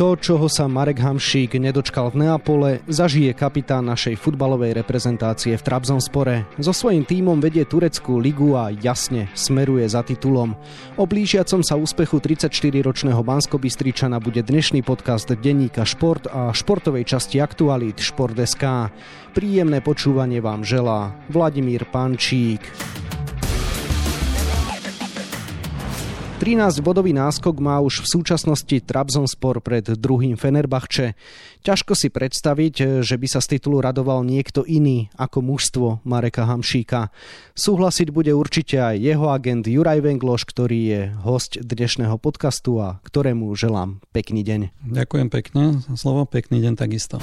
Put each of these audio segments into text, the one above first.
To, čoho sa Marek Hamšík nedočkal v Neapole, zažije kapitán našej futbalovej reprezentácie v Trabzonspore. So svojím tímom vedie tureckú ligu a jasne smeruje za titulom. O blížiacom sa úspechu 34-ročného Banskobystričana bude dnešný podcast denníka Šport a športovej časti aktualít Šport.sk. Príjemné počúvanie vám želá Vladimír Pančík. 13-bodový náskok má už v súčasnosti Trabzonspor pred druhým Fenerbahče. Ťažko si predstaviť, že by sa z titulu radoval niekto iný ako mužstvo Mareka Hamšíka. Súhlasiť bude určite aj jeho agent Juraj Vengloš, ktorý je host dnešného podcastu a ktorému želám pekný deň. Ďakujem pekne, slovo pekný deň takisto.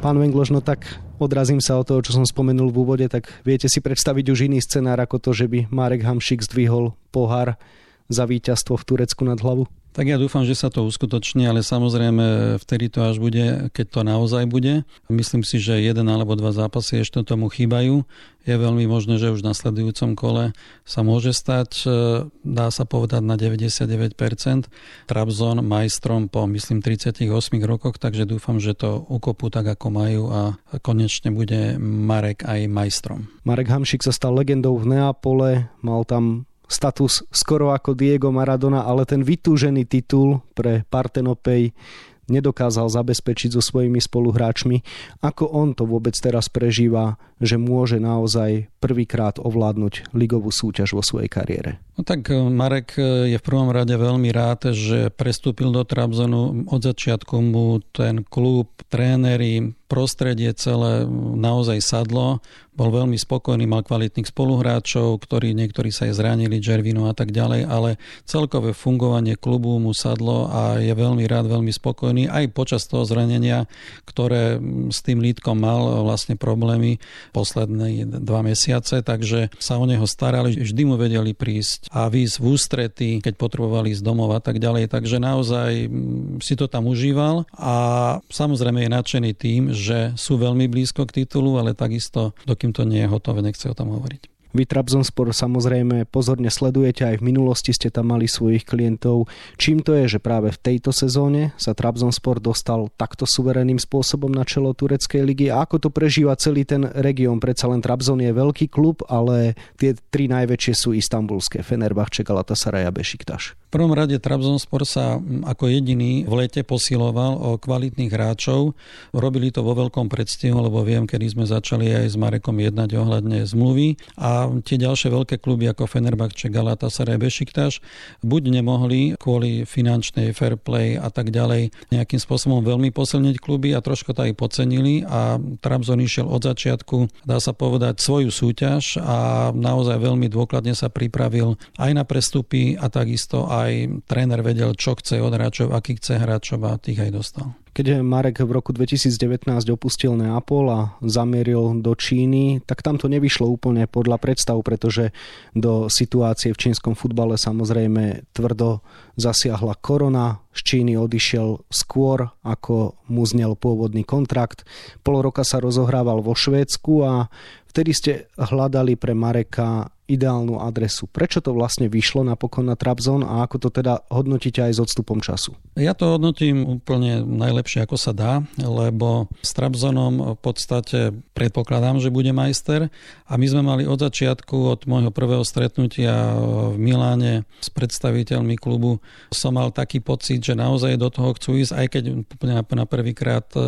Pán Vengloš, no tak odrazím sa od toho, čo som spomenul v úvode, tak viete si predstaviť už iný scenár ako to, že by Marek Hamšik zdvihol pohár za víťazstvo v Turecku nad hlavu? Tak ja dúfam, že sa to uskutoční, ale samozrejme vtedy to až bude, keď to naozaj bude. Myslím si, že jeden alebo dva zápasy ešte tomu chýbajú. Je veľmi možné, že už v nasledujúcom kole sa môže stať, e, dá sa povedať na 99%, Trabzon majstrom po myslím 38 rokoch, takže dúfam, že to ukopú tak, ako majú a konečne bude Marek aj majstrom. Marek Hamšik sa stal legendou v Neapole, mal tam status skoro ako Diego Maradona, ale ten vytúžený titul pre Partenopej nedokázal zabezpečiť so svojimi spoluhráčmi. Ako on to vôbec teraz prežíva, že môže naozaj prvýkrát ovládnuť ligovú súťaž vo svojej kariére? No tak e, Marek e, je v prvom rade veľmi rád, že prestúpil do Trabzonu. Od začiatku mu ten klub, tréneri, prostredie celé naozaj sadlo. Bol veľmi spokojný, mal kvalitných spoluhráčov, ktorí niektorí sa aj zranili, Žervinu a tak ďalej, ale celkové fungovanie klubu mu sadlo a je veľmi rád, veľmi spokojný aj počas toho zranenia, ktoré s tým lítkom mal vlastne problémy posledné dva mesiace, takže sa o neho starali, vždy mu vedeli prísť a výsť v ústrety, keď potrebovali z domov a tak ďalej. Takže naozaj mm, si to tam užíval a samozrejme je nadšený tým, že sú veľmi blízko k titulu, ale takisto, dokým to nie je hotové, nechce o tom hovoriť. Vy Trabzonspor samozrejme pozorne sledujete, aj v minulosti ste tam mali svojich klientov. Čím to je, že práve v tejto sezóne sa Trabzonspor dostal takto suverénnym spôsobom na čelo tureckej ligy a ako to prežíva celý ten región? Predsa len Trabzon je veľký klub, ale tie tri najväčšie sú istambulské, Fenerbahče, Galatasaray a Bešiktaš. V prvom rade Trabzonspor sa ako jediný v lete posiloval o kvalitných hráčov. Robili to vo veľkom predstihu, lebo viem, kedy sme začali aj s Marekom jednať ohľadne zmluvy a tie ďalšie veľké kluby ako Fenerbahce, Galatasaray, Bešiktaš buď nemohli kvôli finančnej fair play a tak ďalej nejakým spôsobom veľmi posilniť kluby a trošku to aj podcenili a Trabzon išiel od začiatku, dá sa povedať, svoju súťaž a naozaj veľmi dôkladne sa pripravil aj na prestupy a takisto aj tréner vedel, čo chce od hráčov, aký chce hráčov a tých aj dostal. Keď Marek v roku 2019 opustil Neapol a zamieril do Číny, tak tam to nevyšlo úplne podľa predstav, pretože do situácie v čínskom futbale samozrejme tvrdo zasiahla korona. Z Číny odišiel skôr, ako mu znel pôvodný kontrakt. Pol roka sa rozohrával vo Švédsku a vtedy ste hľadali pre Mareka ideálnu adresu. Prečo to vlastne vyšlo napokon na Trabzon a ako to teda hodnotíte aj s odstupom času? Ja to hodnotím úplne najlepšie, ako sa dá, lebo s Trabzonom v podstate predpokladám, že bude majster a my sme mali od začiatku, od môjho prvého stretnutia v Miláne s predstaviteľmi klubu, som mal taký pocit, že naozaj do toho chcú ísť, aj keď na prvýkrát e,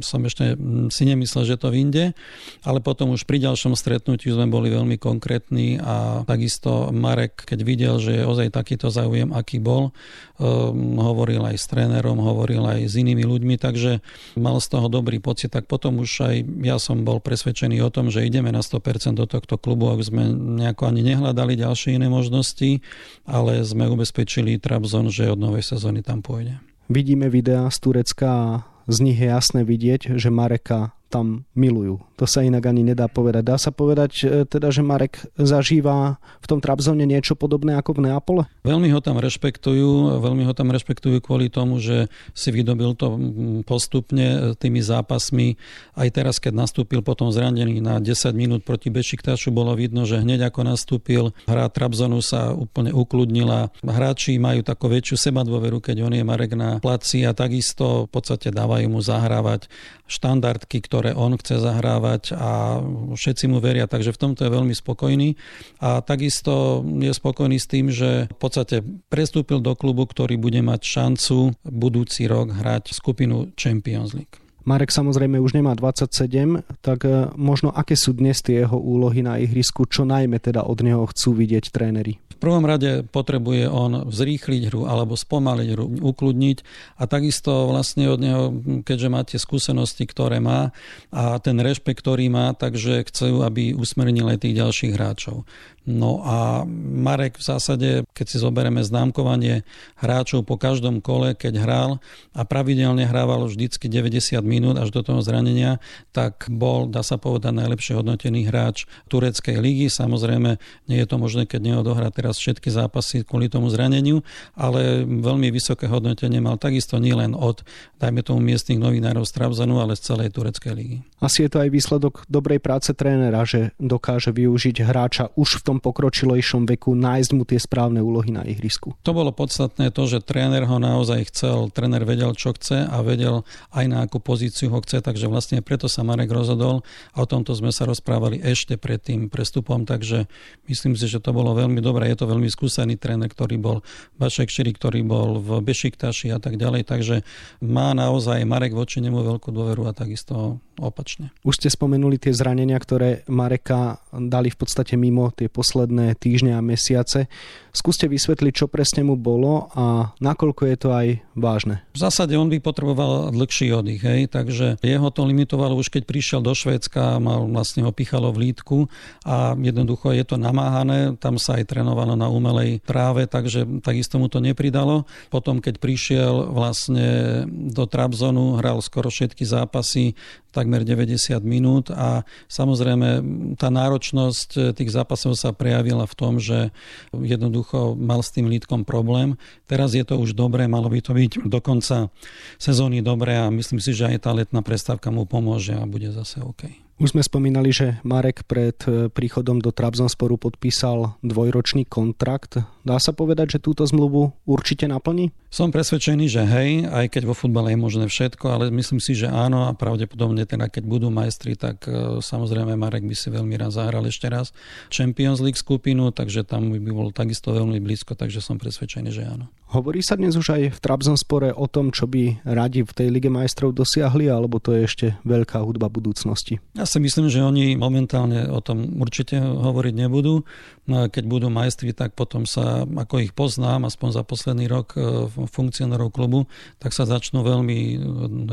som ešte si nemyslel, že to vyjde, ale potom už pri ďalšom stretnutí sme boli veľmi konkrétni a takisto Marek, keď videl, že je ozaj takýto záujem, aký bol, um, hovoril aj s trénerom, hovoril aj s inými ľuďmi, takže mal z toho dobrý pocit, tak potom už aj ja som bol presvedčený o tom, že ideme na 100% do tohto klubu, ak sme nejako ani nehľadali ďalšie iné možnosti, ale sme ubezpečili Trabzon, že od novej sezóny tam pôjde. Vidíme videá z Turecka a z nich je jasné vidieť, že Mareka tam milujú. To sa inak ani nedá povedať. Dá sa povedať e, teda, že Marek zažíva v tom Trabzone niečo podobné ako v Neapole? Veľmi ho tam rešpektujú, veľmi ho tam rešpektujú kvôli tomu, že si vydobil to postupne e, tými zápasmi. Aj teraz, keď nastúpil potom zranený na 10 minút proti Bešiktašu, bolo vidno, že hneď ako nastúpil, hra Trabzonu sa úplne ukludnila. Hráči majú takú väčšiu sebadôveru, keď on je Marek na placi a takisto v podstate dávajú mu zahrávať štandardky, ktoré on chce zahrávať a všetci mu veria, takže v tomto je veľmi spokojný a takisto je spokojný s tým, že v podstate prestúpil do klubu, ktorý bude mať šancu budúci rok hrať skupinu Champions League. Marek samozrejme už nemá 27, tak e, možno aké sú dnes tie jeho úlohy na ihrisku, čo najmä teda od neho chcú vidieť tréneri? V prvom rade potrebuje on zrýchliť hru alebo spomaliť hru, ukludniť a takisto vlastne od neho, keďže má tie skúsenosti, ktoré má a ten rešpekt, ktorý má, takže chcú, aby usmernil aj tých ďalších hráčov. No a Marek v zásade, keď si zoberieme známkovanie hráčov po každom kole, keď hral a pravidelne hrával vždycky 90 minút až do toho zranenia, tak bol, dá sa povedať, najlepšie hodnotený hráč tureckej ligy. Samozrejme, nie je to možné, keď neodohrá teraz všetky zápasy kvôli tomu zraneniu, ale veľmi vysoké hodnotenie mal takisto nielen od, dajme tomu, miestnych novinárov z Trabzanu, ale z celej tureckej ligy. Asi je to aj výsledok dobrej práce trénera, že dokáže využiť hráča už v tom pokročilejšom veku, nájsť mu tie správne úlohy na ihrisku. To bolo podstatné to, že tréner ho naozaj chcel, tréner vedel, čo chce a vedel aj na akú pozíciu ho chce, takže vlastne preto sa Marek rozhodol a o tomto sme sa rozprávali ešte pred tým prestupom, takže myslím si, že to bolo veľmi dobré. Je to veľmi skúsený tréner, ktorý bol Vašek Širi, ktorý bol v Bešiktaši a tak ďalej, takže má naozaj Marek voči nemu veľkú dôveru a takisto opačne. Už ste spomenuli tie zranenia, ktoré Mareka dali v podstate mimo tie posledné týždne a mesiace. Skúste vysvetliť, čo presne mu bolo a nakoľko je to aj vážne. V zásade on by potreboval dlhší oddych, hej, takže jeho to limitovalo už keď prišiel do Švédska, mal vlastne ho pichalo v lítku a jednoducho je to namáhané, tam sa aj trénovalo na umelej tráve, takže takisto mu to nepridalo. Potom keď prišiel vlastne do Trabzonu, hral skoro všetky zápasy, takmer 90 minút a samozrejme tá náročnosť tých zápasov sa prejavila v tom, že jednoducho mal s tým lítkom problém. Teraz je to už dobré, malo by to byť do konca sezóny dobré a myslím si, že aj tá letná prestávka mu pomôže a bude zase OK. Už sme spomínali, že Marek pred e, príchodom do Trabzonsporu podpísal dvojročný kontrakt. Dá sa povedať, že túto zmluvu určite naplní? Som presvedčený, že hej, aj keď vo futbale je možné všetko, ale myslím si, že áno a pravdepodobne teda keď budú majstri, tak e, samozrejme Marek by si veľmi rád zahral ešte raz Champions League skupinu, takže tam by bol takisto veľmi blízko, takže som presvedčený, že áno. Hovorí sa dnes už aj v Trabzonspore o tom, čo by radi v tej Lige majstrov dosiahli, alebo to je ešte veľká hudba budúcnosti? Ja si myslím, že oni momentálne o tom určite hovoriť nebudú. No keď budú majstri, tak potom sa, ako ich poznám, aspoň za posledný rok e, funkcionárov klubu, tak sa začnú veľmi e,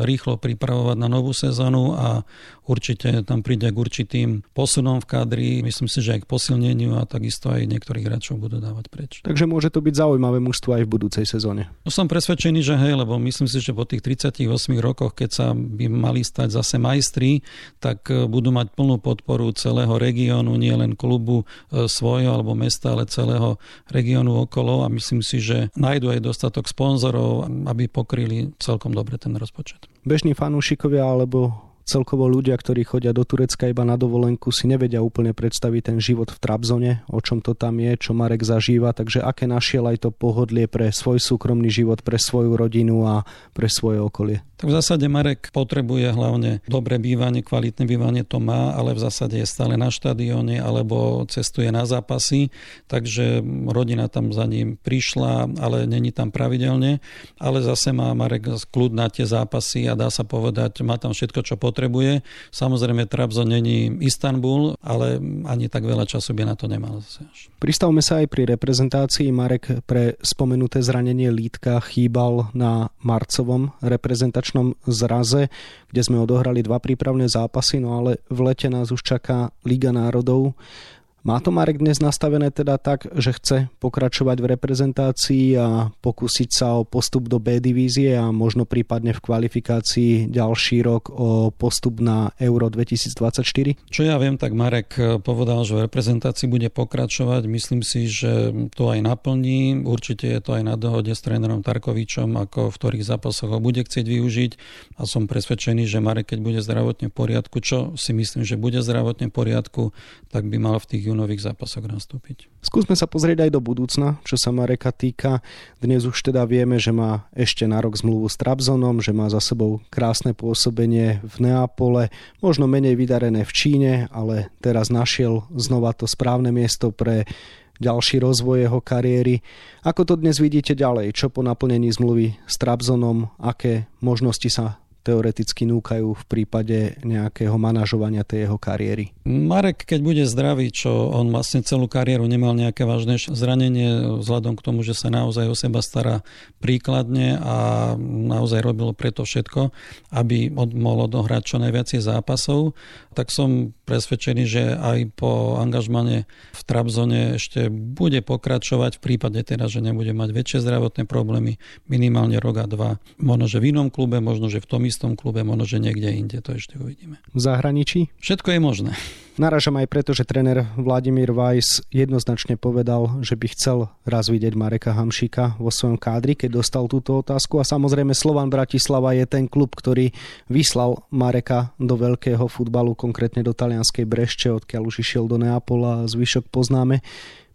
rýchlo pripravovať na novú sezónu a určite tam príde k určitým posunom v kadri. Myslím si, že aj k posilneniu a takisto aj niektorých hráčov budú dávať preč. Takže môže to byť zaujímavé mužstvo aj v budúcej sezóne. No som presvedčený, že hej, lebo myslím si, že po tých 38 rokoch, keď sa by mali stať zase majstri, tak e, budú mať plnú podporu celého regiónu, nie len klubu svoj svojho alebo mesta, ale celého regiónu okolo a myslím si, že nájdu aj dostatok sponzorov, aby pokryli celkom dobre ten rozpočet. Bežní fanúšikovia alebo celkovo ľudia, ktorí chodia do Turecka iba na dovolenku, si nevedia úplne predstaviť ten život v Trabzone, o čom to tam je, čo Marek zažíva, takže aké našiel aj to pohodlie pre svoj súkromný život, pre svoju rodinu a pre svoje okolie. Tak v zásade Marek potrebuje hlavne dobré bývanie, kvalitné bývanie to má, ale v zásade je stále na štadióne alebo cestuje na zápasy, takže rodina tam za ním prišla, ale není tam pravidelne, ale zase má Marek kľud na tie zápasy a dá sa povedať, má tam všetko, čo potrebuje. Samozrejme Trabzon není Istanbul, ale ani tak veľa času by na to nemal. Pristavme sa aj pri reprezentácii. Marek pre spomenuté zranenie lítka chýbal na marcovom reprezentačnom zraze, kde sme odohrali dva prípravné zápasy, no ale v lete nás už čaká Liga národov. Má to Marek dnes nastavené teda tak, že chce pokračovať v reprezentácii a pokúsiť sa o postup do B divízie a možno prípadne v kvalifikácii ďalší rok o postup na Euro 2024? Čo ja viem, tak Marek povedal, že v reprezentácii bude pokračovať. Myslím si, že to aj naplní. Určite je to aj na dohode s trénerom Tarkovičom, ako v ktorých zápasoch ho bude chcieť využiť a som presvedčený, že Marek, keď bude zdravotne v poriadku, čo si myslím, že bude zdravotne v poriadku, tak by mal v tých júnových zápasoch nastúpiť. Skúsme sa pozrieť aj do budúcna, čo sa Mareka týka. Dnes už teda vieme, že má ešte na rok zmluvu s Trabzonom, že má za sebou krásne pôsobenie v Neapole, možno menej vydarené v Číne, ale teraz našiel znova to správne miesto pre ďalší rozvoj jeho kariéry. Ako to dnes vidíte ďalej? Čo po naplnení zmluvy s Trabzonom? Aké možnosti sa teoreticky núkajú v prípade nejakého manažovania tej jeho kariéry. Marek, keď bude zdravý, čo on vlastne celú kariéru nemal nejaké vážne zranenie, vzhľadom k tomu, že sa naozaj o seba stará príkladne a naozaj robil preto všetko, aby mohol odohrať čo najviac zápasov, tak som presvedčený, že aj po angažmane v Trabzone ešte bude pokračovať v prípade teda, že nebude mať väčšie zdravotné problémy, minimálne rok a dva. Možno, že v inom klube, možno, že v tom istom klube, možno, že niekde inde, to ešte uvidíme. V zahraničí? Všetko je možné. Naražam aj preto, že tréner Vladimír Weiss jednoznačne povedal, že by chcel raz vidieť Mareka Hamšika vo svojom kádri, keď dostal túto otázku a samozrejme Slovan Bratislava je ten klub, ktorý vyslal Mareka do veľkého futbalu, konkrétne do talianskej Brešče, odkiaľ už išiel do Neapola a zvyšok poznáme.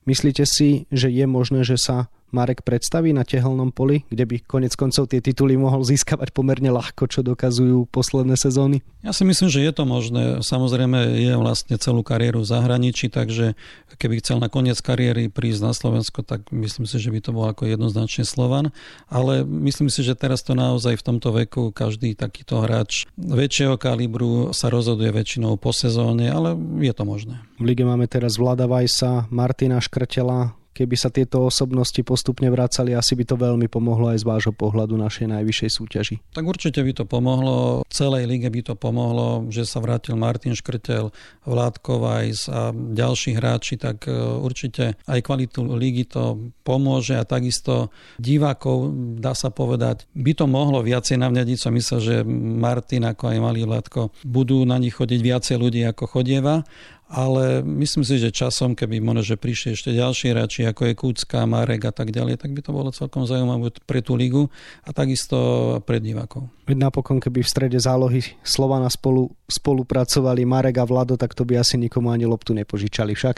Myslíte si, že je možné, že sa Marek predstaví na tehelnom poli, kde by konec koncov tie tituly mohol získavať pomerne ľahko, čo dokazujú posledné sezóny? Ja si myslím, že je to možné. Samozrejme je vlastne celú kariéru v zahraničí, takže keby chcel na koniec kariéry prísť na Slovensko, tak myslím si, že by to bol ako jednoznačne Slovan. Ale myslím si, že teraz to naozaj v tomto veku každý takýto hráč väčšieho kalibru sa rozhoduje väčšinou po sezóne, ale je to možné. V lige máme teraz Vlada Vajsa, Martina Škrtela, keby sa tieto osobnosti postupne vracali, asi by to veľmi pomohlo aj z vášho pohľadu našej najvyššej súťaži. Tak určite by to pomohlo, celej lige by to pomohlo, že sa vrátil Martin Škrtel, Vládko Vajs a ďalší hráči, tak e, určite aj kvalitu ligy to pomôže. A takisto divákov, dá sa povedať, by to mohlo viacej navňadiť, som myslel, že Martin ako aj malý Vládko budú na nich chodiť viacej ľudí ako chodieva ale myslím si, že časom, keby možno, že prišli ešte ďalší hráči, ako je Kúcka, Marek a tak ďalej, tak by to bolo celkom zaujímavé pre tú ligu a takisto pre divákov. Veď napokon, keby v strede zálohy Slovana spolu, spolupracovali Marek a Vlado, tak to by asi nikomu ani loptu nepožičali však.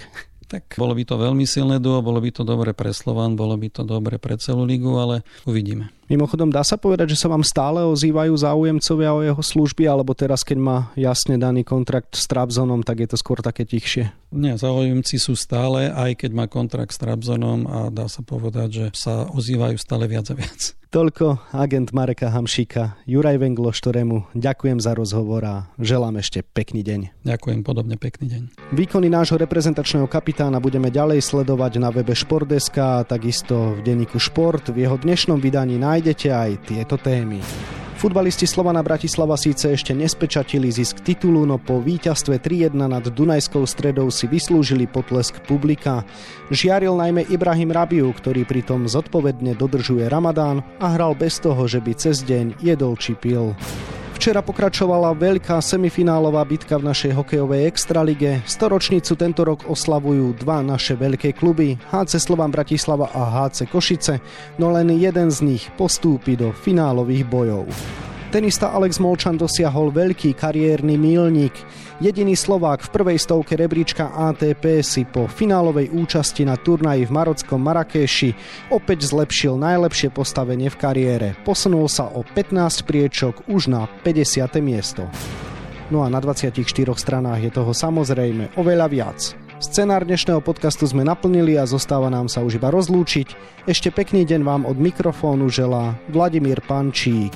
Tak bolo by to veľmi silné duo, bolo by to dobre pre Slovan, bolo by to dobre pre celú ligu, ale uvidíme. Mimochodom, dá sa povedať, že sa vám stále ozývajú záujemcovia o jeho služby, alebo teraz, keď má jasne daný kontrakt s Trabzonom, tak je to skôr také tichšie? Nie, záujemci sú stále, aj keď má kontrakt s Trabzonom a dá sa povedať, že sa ozývajú stále viac a viac. Toľko agent Mareka Hamšíka, Juraj Vengloš, ktorému ďakujem za rozhovor a želám ešte pekný deň. Ďakujem, podobne pekný deň. Výkony nášho reprezentačného kapitána budeme ďalej sledovať na webe Športdeska a takisto v denníku Šport. V jeho dnešnom vydaní nájdete aj tieto témy. Futbalisti Slovana Bratislava síce ešte nespečatili zisk titulu, no po víťazstve 3-1 nad Dunajskou stredou si vyslúžili potlesk publika. Žiaril najmä Ibrahim Rabiu, ktorý pritom zodpovedne dodržuje Ramadán a hral bez toho, že by cez deň jedol či pil. Včera pokračovala veľká semifinálová bitka v našej hokejovej extralige. Storočnicu tento rok oslavujú dva naše veľké kluby, HC Slovan Bratislava a HC Košice, no len jeden z nich postúpi do finálových bojov. Tenista Alex Molčan dosiahol veľký kariérny mílnik. Jediný Slovák v prvej stovke rebríčka ATP si po finálovej účasti na turnaji v marockom Marrakeši opäť zlepšil najlepšie postavenie v kariére. Posunul sa o 15 priečok už na 50. miesto. No a na 24 stranách je toho samozrejme oveľa viac. Scenár dnešného podcastu sme naplnili a zostáva nám sa už iba rozlúčiť. Ešte pekný deň vám od mikrofónu želá Vladimír Pančík.